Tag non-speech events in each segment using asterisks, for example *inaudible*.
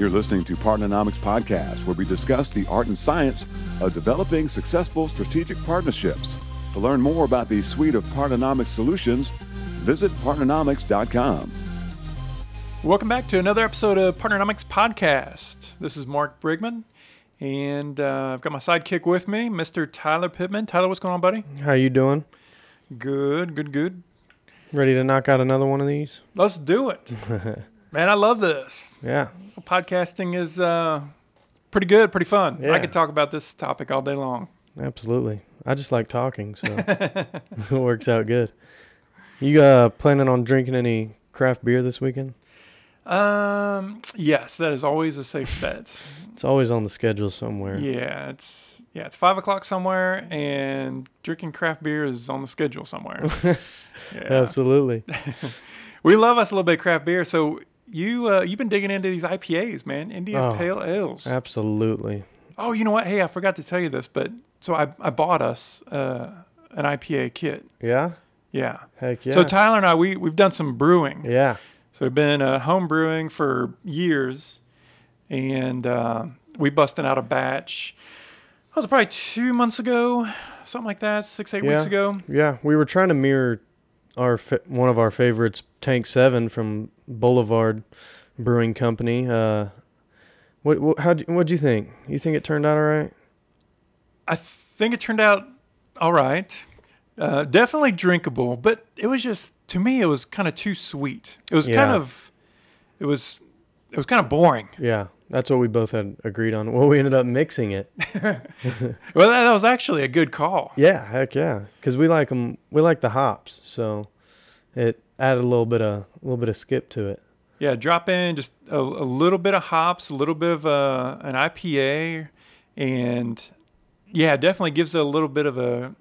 You're listening to Partnernomics Podcast, where we discuss the art and science of developing successful strategic partnerships. To learn more about the suite of Partnernomics solutions, visit partnernomics.com. Welcome back to another episode of Partnernomics Podcast. This is Mark Brigman, and uh, I've got my sidekick with me, Mr. Tyler Pittman. Tyler, what's going on, buddy? How you doing? Good, good, good. Ready to knock out another one of these? Let's do it. *laughs* Man, I love this. Yeah. Podcasting is uh, pretty good, pretty fun. Yeah. I could talk about this topic all day long. Absolutely. I just like talking, so *laughs* it works out good. You uh planning on drinking any craft beer this weekend? Um, yes, that is always a safe bet. It's always on the schedule somewhere. yeah, it's yeah, it's five o'clock somewhere, and drinking craft beer is on the schedule somewhere. *laughs* Absolutely. *laughs* We love us a little bit of craft beer. So you uh, you've been digging into these IPAs, man, Indian Oh, Pale Ales. Absolutely. Oh, you know what? Hey, I forgot to tell you this, but so I I bought us uh, an IPA kit. Yeah? Yeah. Heck yeah. So Tyler and I we we've done some brewing. yeah. So we've been uh, home brewing for years, and uh, we busted out a batch. That was probably two months ago, something like that, six eight weeks ago. Yeah, we were trying to mirror our one of our favorites, Tank 7 from Boulevard Brewing Company. Uh what what how what'd you think? You think it turned out all right? I think it turned out all right. Uh, definitely drinkable, but it was just to me it was kind of too sweet. It was kind of it was it was kind of boring. Yeah, that's what we both had agreed on. Well, we ended up mixing it. *laughs* Well, that, that was actually a good call. Yeah, heck yeah, because we like them. We like the hops, so it added a little bit of a little bit of skip to it. Yeah, drop in just a, a little bit of hops, a little bit of uh, an IPA, and yeah, it definitely gives it a little bit of a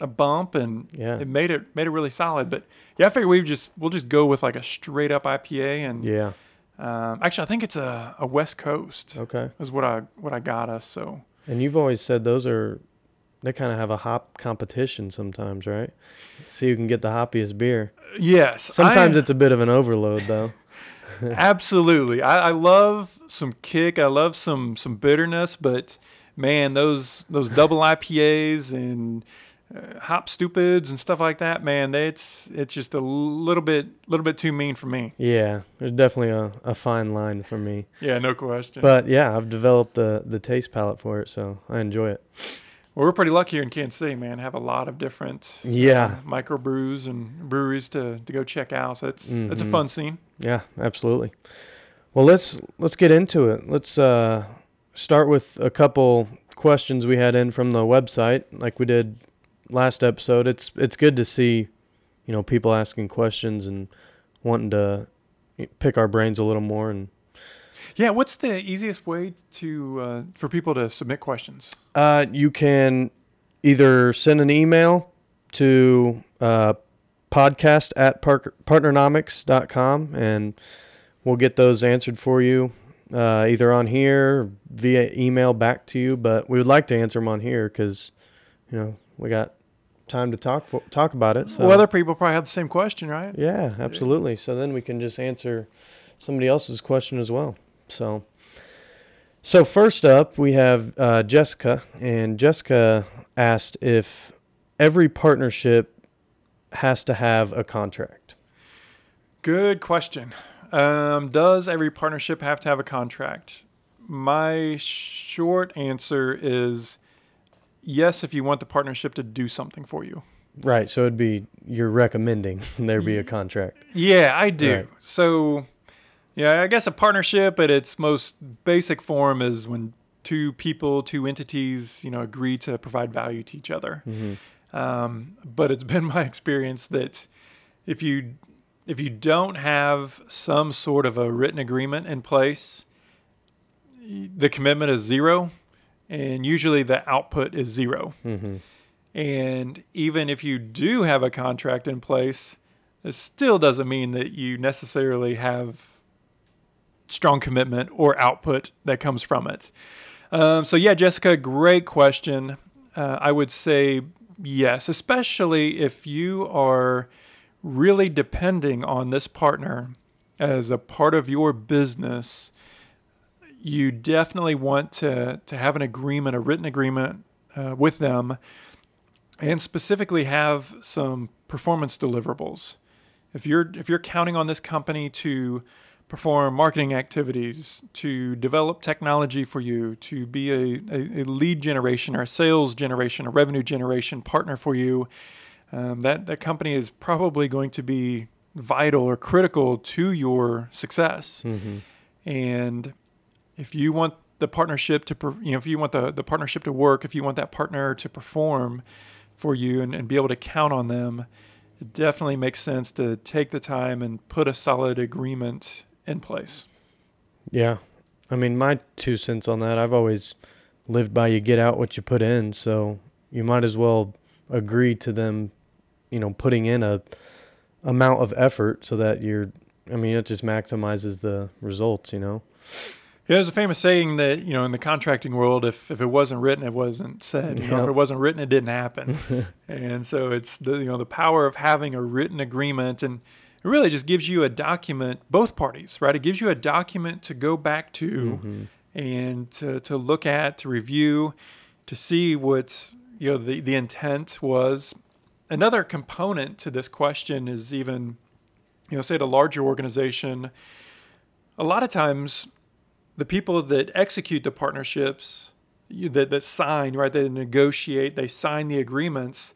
a bump, and Yeah. it made it made it really solid. But yeah, I figure we just we'll just go with like a straight up IPA, and Yeah. um, actually I think it's a, a West Coast Okay. is what I what I got us. So And you've always said those are they kind of have a hop competition sometimes, right? See who can get the hoppiest beer. yes, Sometimes I- it's a bit of an overload, though. *laughs* Absolutely. I, I love some kick. I love some some bitterness, but man, those those double IPAs and uh, Hop Stoopids and stuff like that, man, it's it's just a little bit little bit too mean for me. Yeah, there's definitely a, a fine line for me. Yeah, no question. But yeah, I've developed the the taste palate for it, so I enjoy it. Well, we're pretty lucky here in Kansas City, man. Have a lot of different Yeah. uh, microbrews and breweries to, to go check out. So it's it's a Mhm. fun scene. Yeah, absolutely. Well, let's let's get into it. Let's uh, start with a couple questions we had in from the website, like we did last episode. It's it's good to see, you know, people asking questions and wanting to pick our brains a little more. And Yeah, what's the easiest way to uh, for people to submit questions? uh, you can either send an email to uh, podcast at park- partnernomics.com and we'll get those answered for you uh, either on here via email back to you. But we would like to answer them on here because, you know, we got time to talk for, talk about it. So Well, other people probably have the same question, right? yeah, absolutely. So then we can just answer somebody else's question as well. So, so first up, we have uh, Jessica, and Jessica asked if every partnership has to have a contract. Good question. Um, does every partnership have to have a contract? My short answer is yes, if you want the partnership to do something for you. Right. So it'd be you're recommending *laughs* there be a contract. Yeah, I do. Right. So, yeah, I guess a partnership at its most basic form is when two people, two entities, you know, agree to provide value to each other. Mm-hmm. Um, but it's *laughs* been my experience that if you if you don't have some sort of a written agreement in place, the commitment is zero, and usually the output is zero. Mm-hmm. And even if you do have a contract in place, it still doesn't mean that you necessarily have strong commitment or output that comes from it. Um, so, yeah, Jessica, great question. Uh, I would say yes, especially if you are really depending on this partner as a part of your business. you definitely want to to have an agreement, a written agreement uh, with them, and specifically have some performance deliverables. If you're if you're counting on this company to perform marketing activities, to develop technology for you, to be a, a, a lead generation or a sales generation, a revenue generation partner for you, um, that that company is probably going to be vital or critical to your success. Mm-hmm. And if you want the partnership to, you know, if you want the, the partnership to work, if you want that partner to perform for you and, and be able to count on them, it definitely makes sense to take the time and put a solid agreement in place. Yeah. I mean, my two cents on that, I've always lived by you get out what you put in. So you might as well agree to them, you know, putting in a amount of effort so that you're, I mean, it just maximizes the results, you know? Yeah, there's a famous saying that, you know, in the contracting world, if, if it wasn't written, it wasn't said. You know, if it wasn't written, it didn't happen. *laughs* and so it's the, you know, the power of having a written agreement and it really just gives you a document, both parties, right? It gives you a document to go back to Mhm. and to, to look at, to review, to see what you know the, the intent was. Another component to this question is even, you know, say at a larger organization, a lot of times the people that execute the partnerships you, that, that sign, right, they negotiate, they sign the agreements,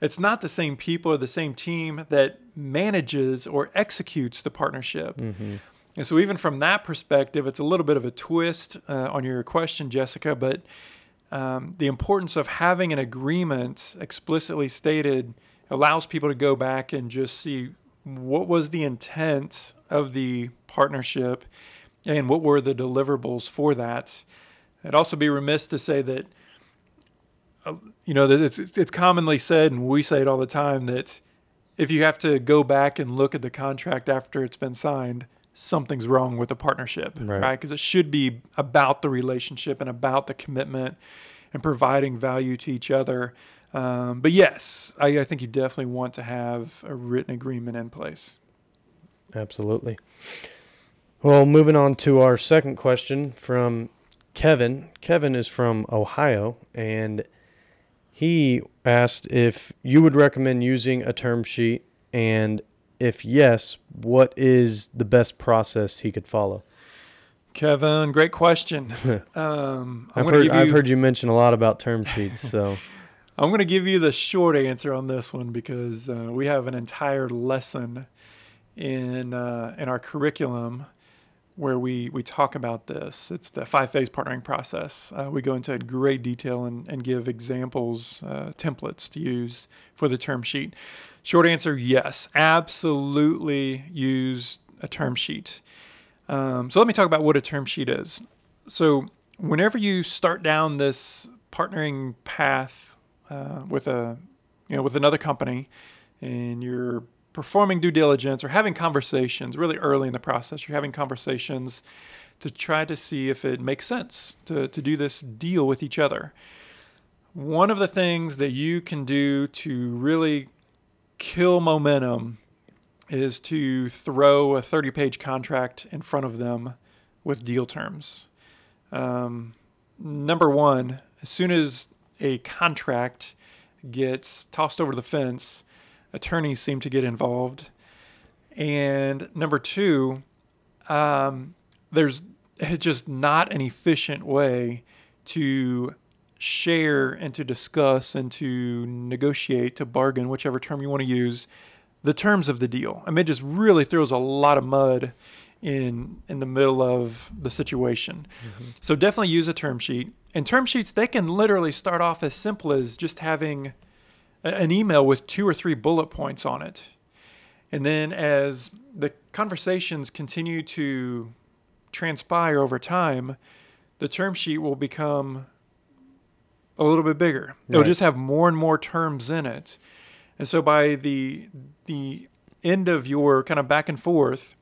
it's not the same people or the same team that manages or executes the partnership. Mhm. And so, even from that perspective, it's a little bit of a twist uh, on your question, Jessica. But um, the importance of having an agreement explicitly stated allows people to go back and just see what was the intent of the partnership and what were the deliverables for that. I'd also be remiss to say that, uh, you know, it's, it's commonly said, and we say it all the time, that if you have to go back and look at the contract after it's been signed, something's wrong with the partnership, Right. right? Because it should be about the relationship and about the commitment and providing value to each other. Um, but yes, I, I think you definitely want to have a written agreement in place. Absolutely. Well, moving on to our second question from Kevin. Kevin is from Ohio, and he asked if you would recommend using a term sheet, and if yes, what is the best process he could follow? Kevin, great question. *laughs* Um, I've heard, give I've you heard you mention a lot about term sheets, so *laughs* I'm going to give you the short answer on this one because uh, we have an entire lesson in uh, in our curriculum where we we talk about this. It's the five phase partnering process. Uh, we go into great detail and, and give examples, uh, templates to use for the term sheet. Short answer: Yes, absolutely use a term sheet. Um, so let me talk about what a term sheet is. So whenever you start down this partnering path uh, with a you know with another company and you're performing due diligence or having conversations really early in the process you're having conversations to try to see if it makes sense to, to do this deal with each other. One of the things that you can do to really kill momentum is to throw a 30 page contract in front of them with deal terms. Um, number one as soon as a contract gets tossed over the fence, attorneys seem to get involved. And number two, um, there's just not an efficient way to share and to discuss and to negotiate, to bargain, whichever term you want to use, the terms of the deal. I mean, it just really throws a lot of mud in in the middle of the situation. So definitely use a term sheet. And term sheets they can literally start off as simple as just having an email with two or three bullet points on it. And then as the conversations continue to transpire over time, the term sheet will become a little bit bigger. It'll just have more and more terms in it. And so by the the end of your kind of back and forth,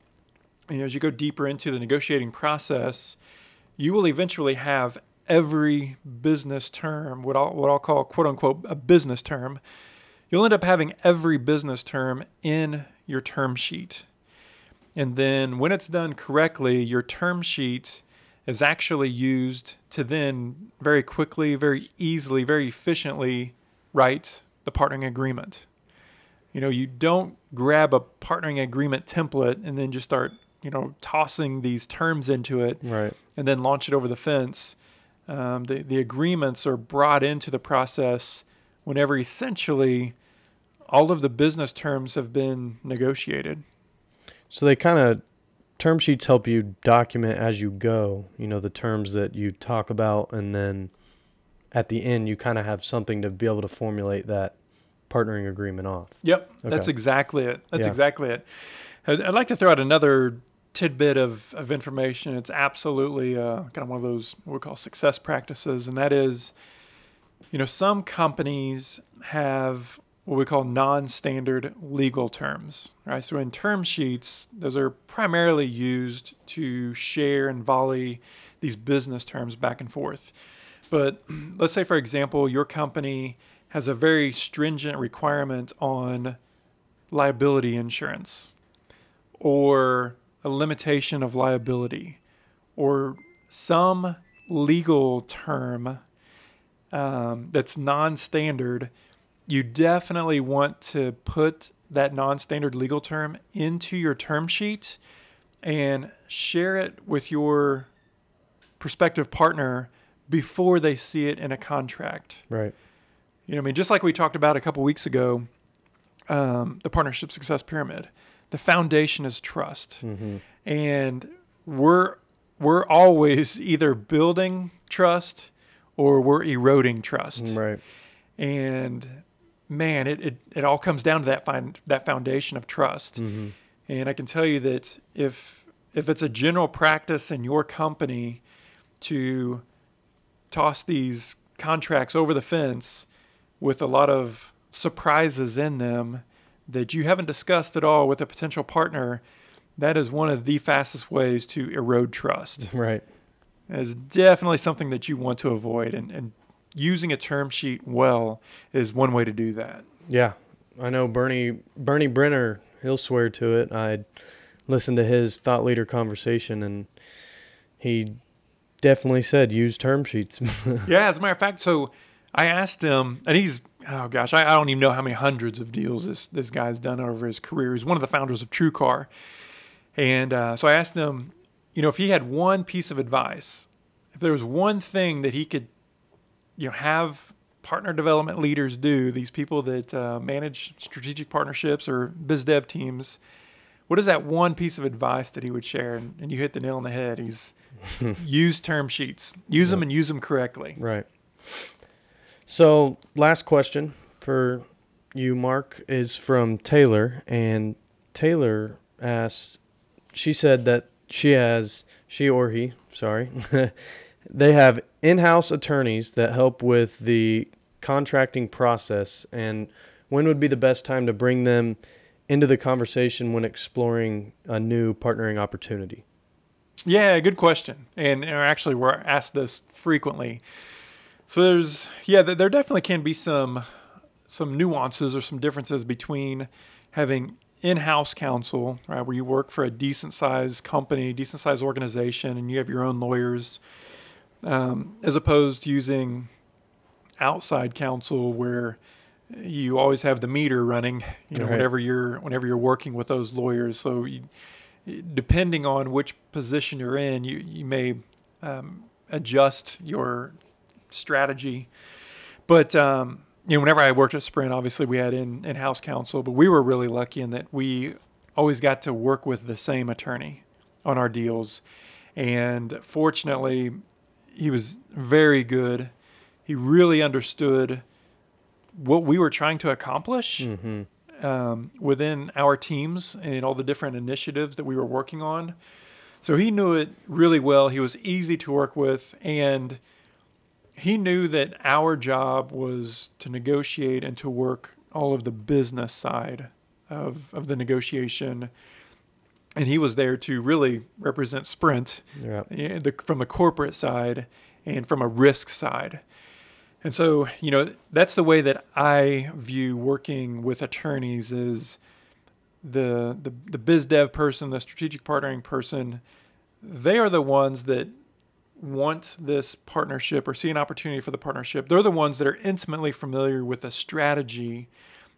you know, as you go deeper into the negotiating process, you will eventually have every business term, what I'll, what I'll call quote unquote a business term. You'll end up having every business term in your term sheet. And then when it's done correctly, your term sheet is actually used to then very quickly, very easily, very efficiently write the partnering agreement. You know, you don't grab a partnering agreement template and then just start, you know, tossing these terms into it Right. and then launch it over the fence. Um, the, the agreements are brought into the process whenever essentially all of the business terms have been negotiated. So they kind of term sheets help you document as you go, you know, the terms that you talk about and then at the end you kind of have something to be able to formulate that partnering agreement off. Yep, that's exactly it. That's Yeah. exactly it. I'd, I'd like to throw out another tidbit of, of information. It's absolutely uh, kind of one of those what we call success practices, and that is, you know, some companies have what we call non-standard legal terms, right? So in term sheets, those are primarily used to share and volley these business terms back and forth. But *clears throat* let's say, for example, your company has a very stringent requirement on liability insurance or a limitation of liability or some legal term um, that's non standard, you definitely want to put that non standard legal term into your term sheet and share it with your prospective partner before they see it in a contract. Right. You know, I mean, just like we talked about a couple weeks ago, um, the partnership success pyramid, the foundation is trust, Mm-hmm. and we're we're always either building trust or we're eroding trust. Right. And man, it, it, it all comes down to that find that foundation of trust. Mm-hmm. And I can tell you that if if it's a general practice in your company to toss these contracts over the fence with a lot of surprises in them that you haven't discussed at all with a potential partner, that is one of the fastest ways to erode trust. *laughs* Right. It is definitely something that you want to avoid, and, and using a term sheet well is one way to do that. Yeah. I know Bernie Bernie Brenner, he'll swear to it. I listened to his thought leader conversation and he definitely said use term sheets. *laughs* yeah, as a matter of fact, so I asked him, and he's oh gosh, I, I don't even know how many hundreds of deals this this guy's done over his career. He's one of the founders of TrueCar, and uh, so I asked him, you know, if he had one piece of advice, if there was one thing that he could, you know, have partner development leaders do, these people that uh, manage strategic partnerships or biz dev teams. What is that one piece of advice that he would share? And, and you hit the nail on the head. He's *laughs* use term sheets, use them and use them correctly. Right. So, last question for you, Mark, is from Taylor. And Taylor asks, she said that she has, she or he, sorry, *laughs* they have in house attorneys that help with the contracting process. And when would be the best time to bring them into the conversation when exploring a new partnering opportunity? Yeah, good question. And, and actually, we're asked this frequently. So there's, yeah, there definitely can be some some nuances or some differences between having in-house counsel, right, where you work for a decent sized company, decent sized organization, and you have your own lawyers, um, as opposed to using outside counsel where you always have the meter running, you know, Right. whenever you're whenever you're working with those lawyers. So you, depending on which position you're in, you you may um, adjust your strategy. But um, you know, whenever I worked at Sprint, obviously we had in in house counsel, but we were really lucky in that we always got to work with the same attorney on our deals, and fortunately, he was very good. He really understood what we were trying to accomplish Mm-hmm. um, within our teams and all the different initiatives that we were working on. So he knew it really well. He was easy to work with, and he knew that our job was to negotiate and to work all of the business side of, of the negotiation. And he was there to really represent Sprint Yeah. Eh, yeah, the, from the corporate side and from a risk side. And so, you know, that's the way that I view working with attorneys is the the, the biz dev person, the strategic partnering person, they are the ones that want this partnership or see an opportunity for the partnership, they're the ones that are intimately familiar with the strategy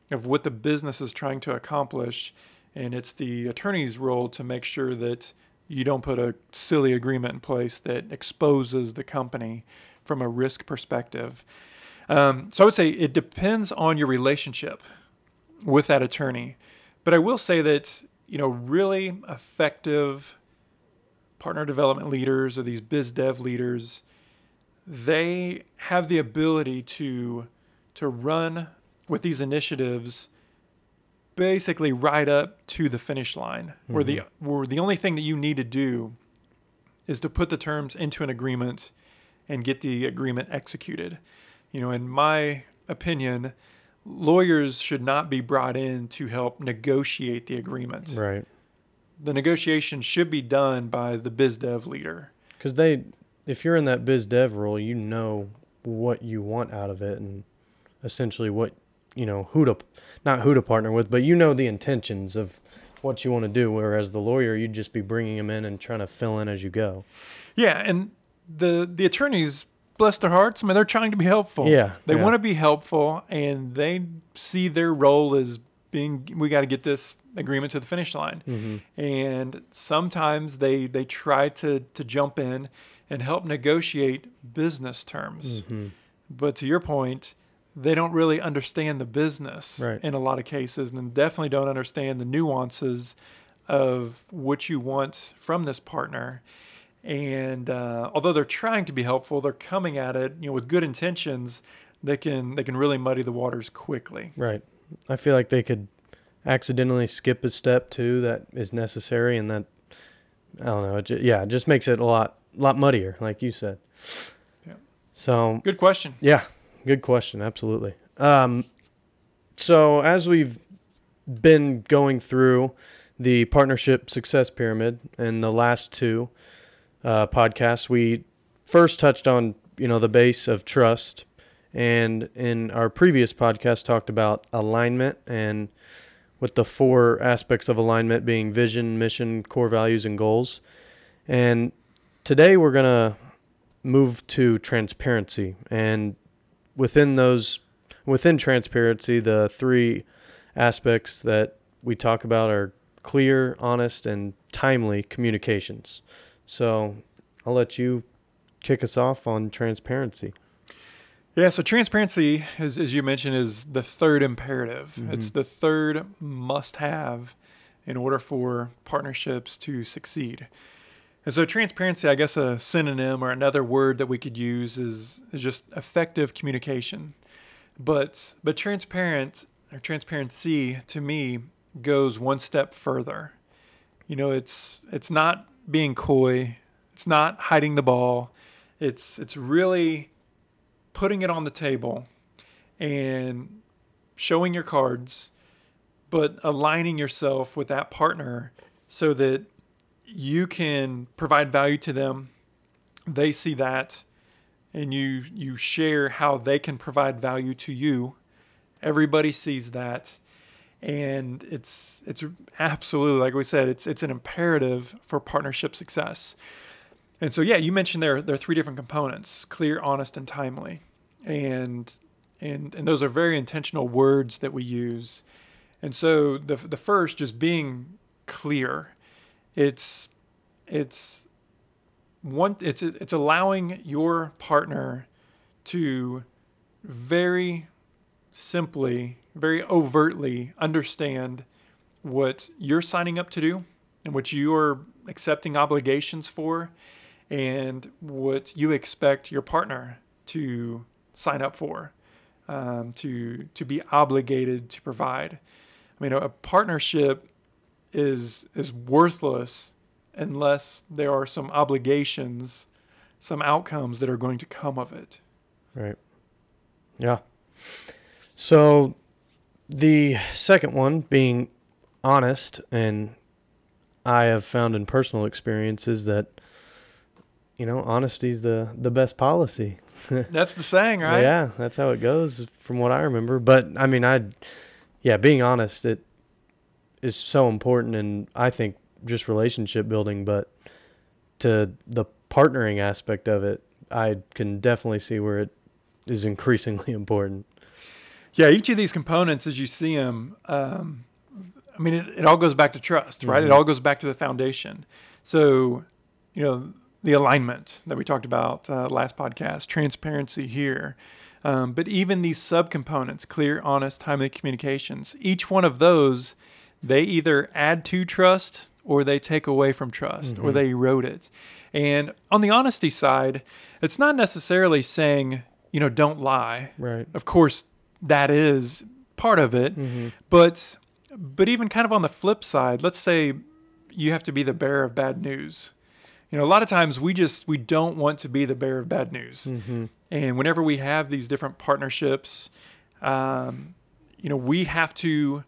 of what the business is trying to accomplish. And it's the attorney's role to make sure that you don't put a silly agreement in place that exposes the company from a risk perspective. Um, so I would say it depends on your relationship with that attorney. But I will say that, you know, really effective partner development leaders or these biz dev leaders, they have the ability to to run with these initiatives basically right up to the finish line mm-hmm. where the where the only thing that you need to do is to put the terms into an agreement and get the agreement executed. You know, in my opinion, lawyers should not be brought in to help negotiate the agreement. Right. The negotiation should be done by the biz dev leader. Because they, if you're in that biz dev role, you know what you want out of it and essentially what you know who to not who to partner with, but you know the intentions of what you want to do. Whereas the lawyer, you'd just be bringing them in and trying to fill in as you go. Yeah, and the the attorneys, bless their hearts, I mean they're trying to be helpful. Yeah, they yeah. want to be helpful, and they see their role as being we got to get this agreement to the finish line. Mm-hmm. And sometimes they they try to to jump in and help negotiate business terms. Mm-hmm. But to your point, they don't really understand the business right. in a lot of cases and definitely don't understand the nuances of what you want from this partner and uh, although they're trying to be helpful they're coming at it you know with good intentions they can they can really muddy the waters quickly right i feel like they could accidentally skip a step too that is necessary and that i don't know it just, yeah it just makes it a lot lot muddier like you said yeah so good question yeah Good question. Absolutely. Um, so as we've been going through the partnership success pyramid in the last two uh, podcasts, we first touched on you know the base of trust, and in our previous podcast talked about alignment and with the four aspects of alignment being vision, mission, core values, and goals. And today we're gonna move to transparency and within those within transparency, the three aspects that we talk about are clear, honest, and timely communications. So I'll let you kick us off on transparency. Yeah, so transparency, as, as you mentioned, is the third imperative. Mm-hmm. It's the third must have in order for partnerships to succeed. And so transparency, I guess a synonym or another word that we could use is, is just effective communication. But but transparent or transparency to me goes one step further. You know, it's it's not being coy, it's not hiding the ball. It's it's really putting it on the table and showing your cards, but aligning yourself with that partner so that you can provide value to them. They see that and you you share how they can provide value to you. Everybody sees that and it's it's absolutely like we said it's it's an imperative for partnership success. And so yeah, you mentioned there there are three different components: clear, honest, and timely. And and and those are very intentional words that we use. And so the the first just being clear it's it's one it's it's allowing your partner to very simply, very overtly understand what you're signing up to do and what you're accepting obligations for and what you expect your partner to sign up for, um, to to be obligated to provide. I mean, a partnership is is worthless unless there are some obligations, some outcomes that are going to come of it. Right. Yeah. So the second one being honest and I have found in personal experiences that you know, honesty is the the best policy. *laughs* that's the saying, right? Yeah, that's how it goes from what I remember. But I mean, I yeah, being honest, it is so important and I think just relationship building, but to the partnering aspect of it, I can definitely see where it is increasingly *laughs* important. Yeah, each of these components, as you see them, um, I mean, it, it all goes back to trust, right? It Mhm. all goes back to the foundation. So, you know, the alignment that we talked about uh, last podcast, transparency here. Um, but even these subcomponents, clear, honest, timely communications, each one of those, they either add to trust or they take away from trust or Mhm. they erode it. And on the honesty side, it's not necessarily saying, you know, don't lie. Right. Of course, that is part of it. Mm-hmm. But but even kind of on the flip side, let's say you have to be the bearer of bad news. You know, a lot of times we just we don't want to be the bearer of bad news. Mm-hmm. And whenever we have these different partnerships, um, you know, we have to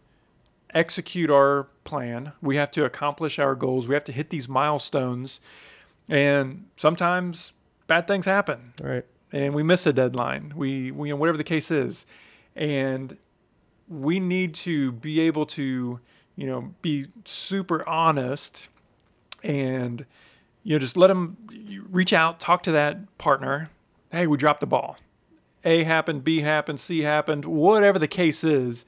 execute our plan. We have to accomplish our goals. We have to hit these milestones. And sometimes bad things happen Right. and we miss a deadline. We, we you know, whatever the case is, and we need to be able to, you know, be super honest, and you know, just let them reach out, talk to that partner. Hey, we dropped the ball. A happened, B happened, C happened, whatever the case is.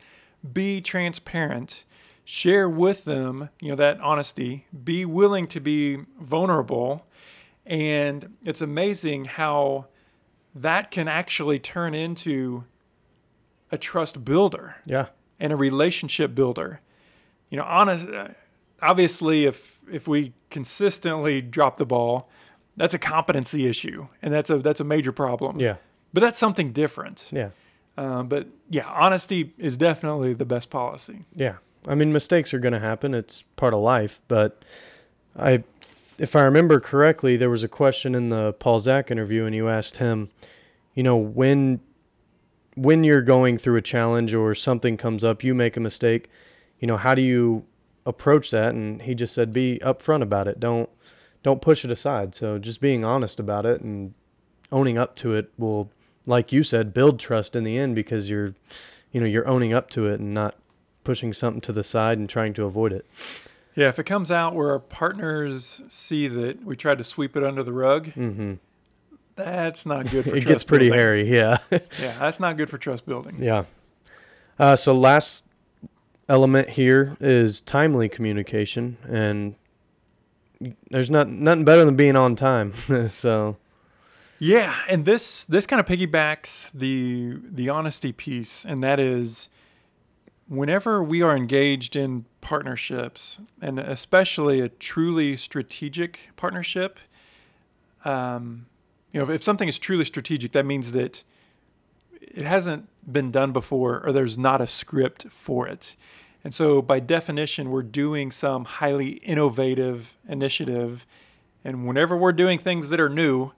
Be transparent. Share with them, you know, that honesty. Be willing to be vulnerable. And it's amazing how that can actually turn into a trust builder Yeah. and a relationship builder. You know, honest, uh, obviously, if if we consistently drop the ball, that's a competency issue, and that's a that's a major problem. Yeah. But that's something different. Yeah. Um, but yeah, honesty is definitely the best policy. Yeah. I mean, mistakes are going to happen. It's part of life. But I, if I remember correctly, there was a question in the Paul Zak interview, and you asked him, you know, when when you're going through a challenge or something comes up, you make a mistake, you know, how do you approach that? And he just said, be upfront about it. Don't don't push it aside. So just being honest about it and owning up to it will, like you said, build trust in the end because you're, you know, you're owning up to it and not pushing something to the side and trying to avoid it. Yeah, if it comes out where our partners see that we tried to sweep it under the rug, Mm-hmm. that's not good *laughs* for It gets pretty building. hairy. Yeah. *laughs* Yeah, that's not good for trust building. yeah. Uh, so last element here is timely communication, and there's not nothing better than being on time. *laughs* so Yeah, and this this kind of piggybacks the the honesty piece, and that is whenever we are engaged in partnerships, and especially a truly strategic partnership, um, you know, if, if something is truly strategic, that means that it hasn't been done before, or there's not a script for it. And so, by definition, we're doing some highly innovative initiative. And whenever we're doing things that are new,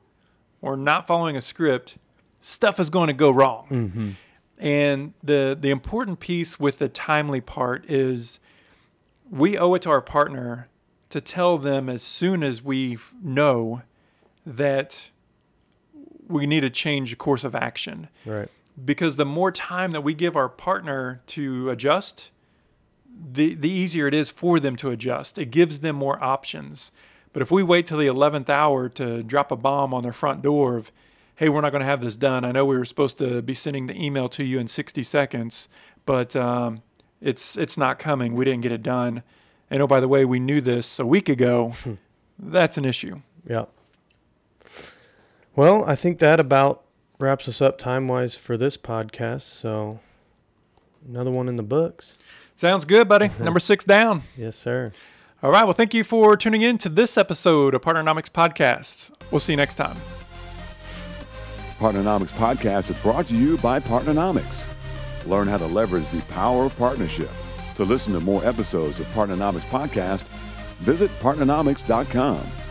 or not following a script, stuff is going to go wrong. mm-hmm. And the the important piece with the timely part is we owe it to our partner to tell them as soon as we know that we need to change a course of action. right. Because the more time that we give our partner to adjust, the the easier it is for them to adjust. It gives them more options. But if we wait till the 11th hour to drop a bomb on their front door of, hey, we're not going to have this done. I know we were supposed to be sending the email to you in 60 seconds, but um, it's it's not coming. We didn't get it done. And oh, by the way, we knew this a week ago. That's an issue. Yeah. Well, I think that about wraps us up time wise for this podcast. So another one in the books. Sounds good, buddy. *laughs* Number six down. Yes, sir. All right. Well, thank you for tuning in to this episode of Partnernomics Podcast. We'll see you next time. Partnernomics Podcast is brought to you by Partnernomics. Learn how to leverage the power of partnership. To listen to more episodes of Partnernomics Podcast, visit partnernomics.com.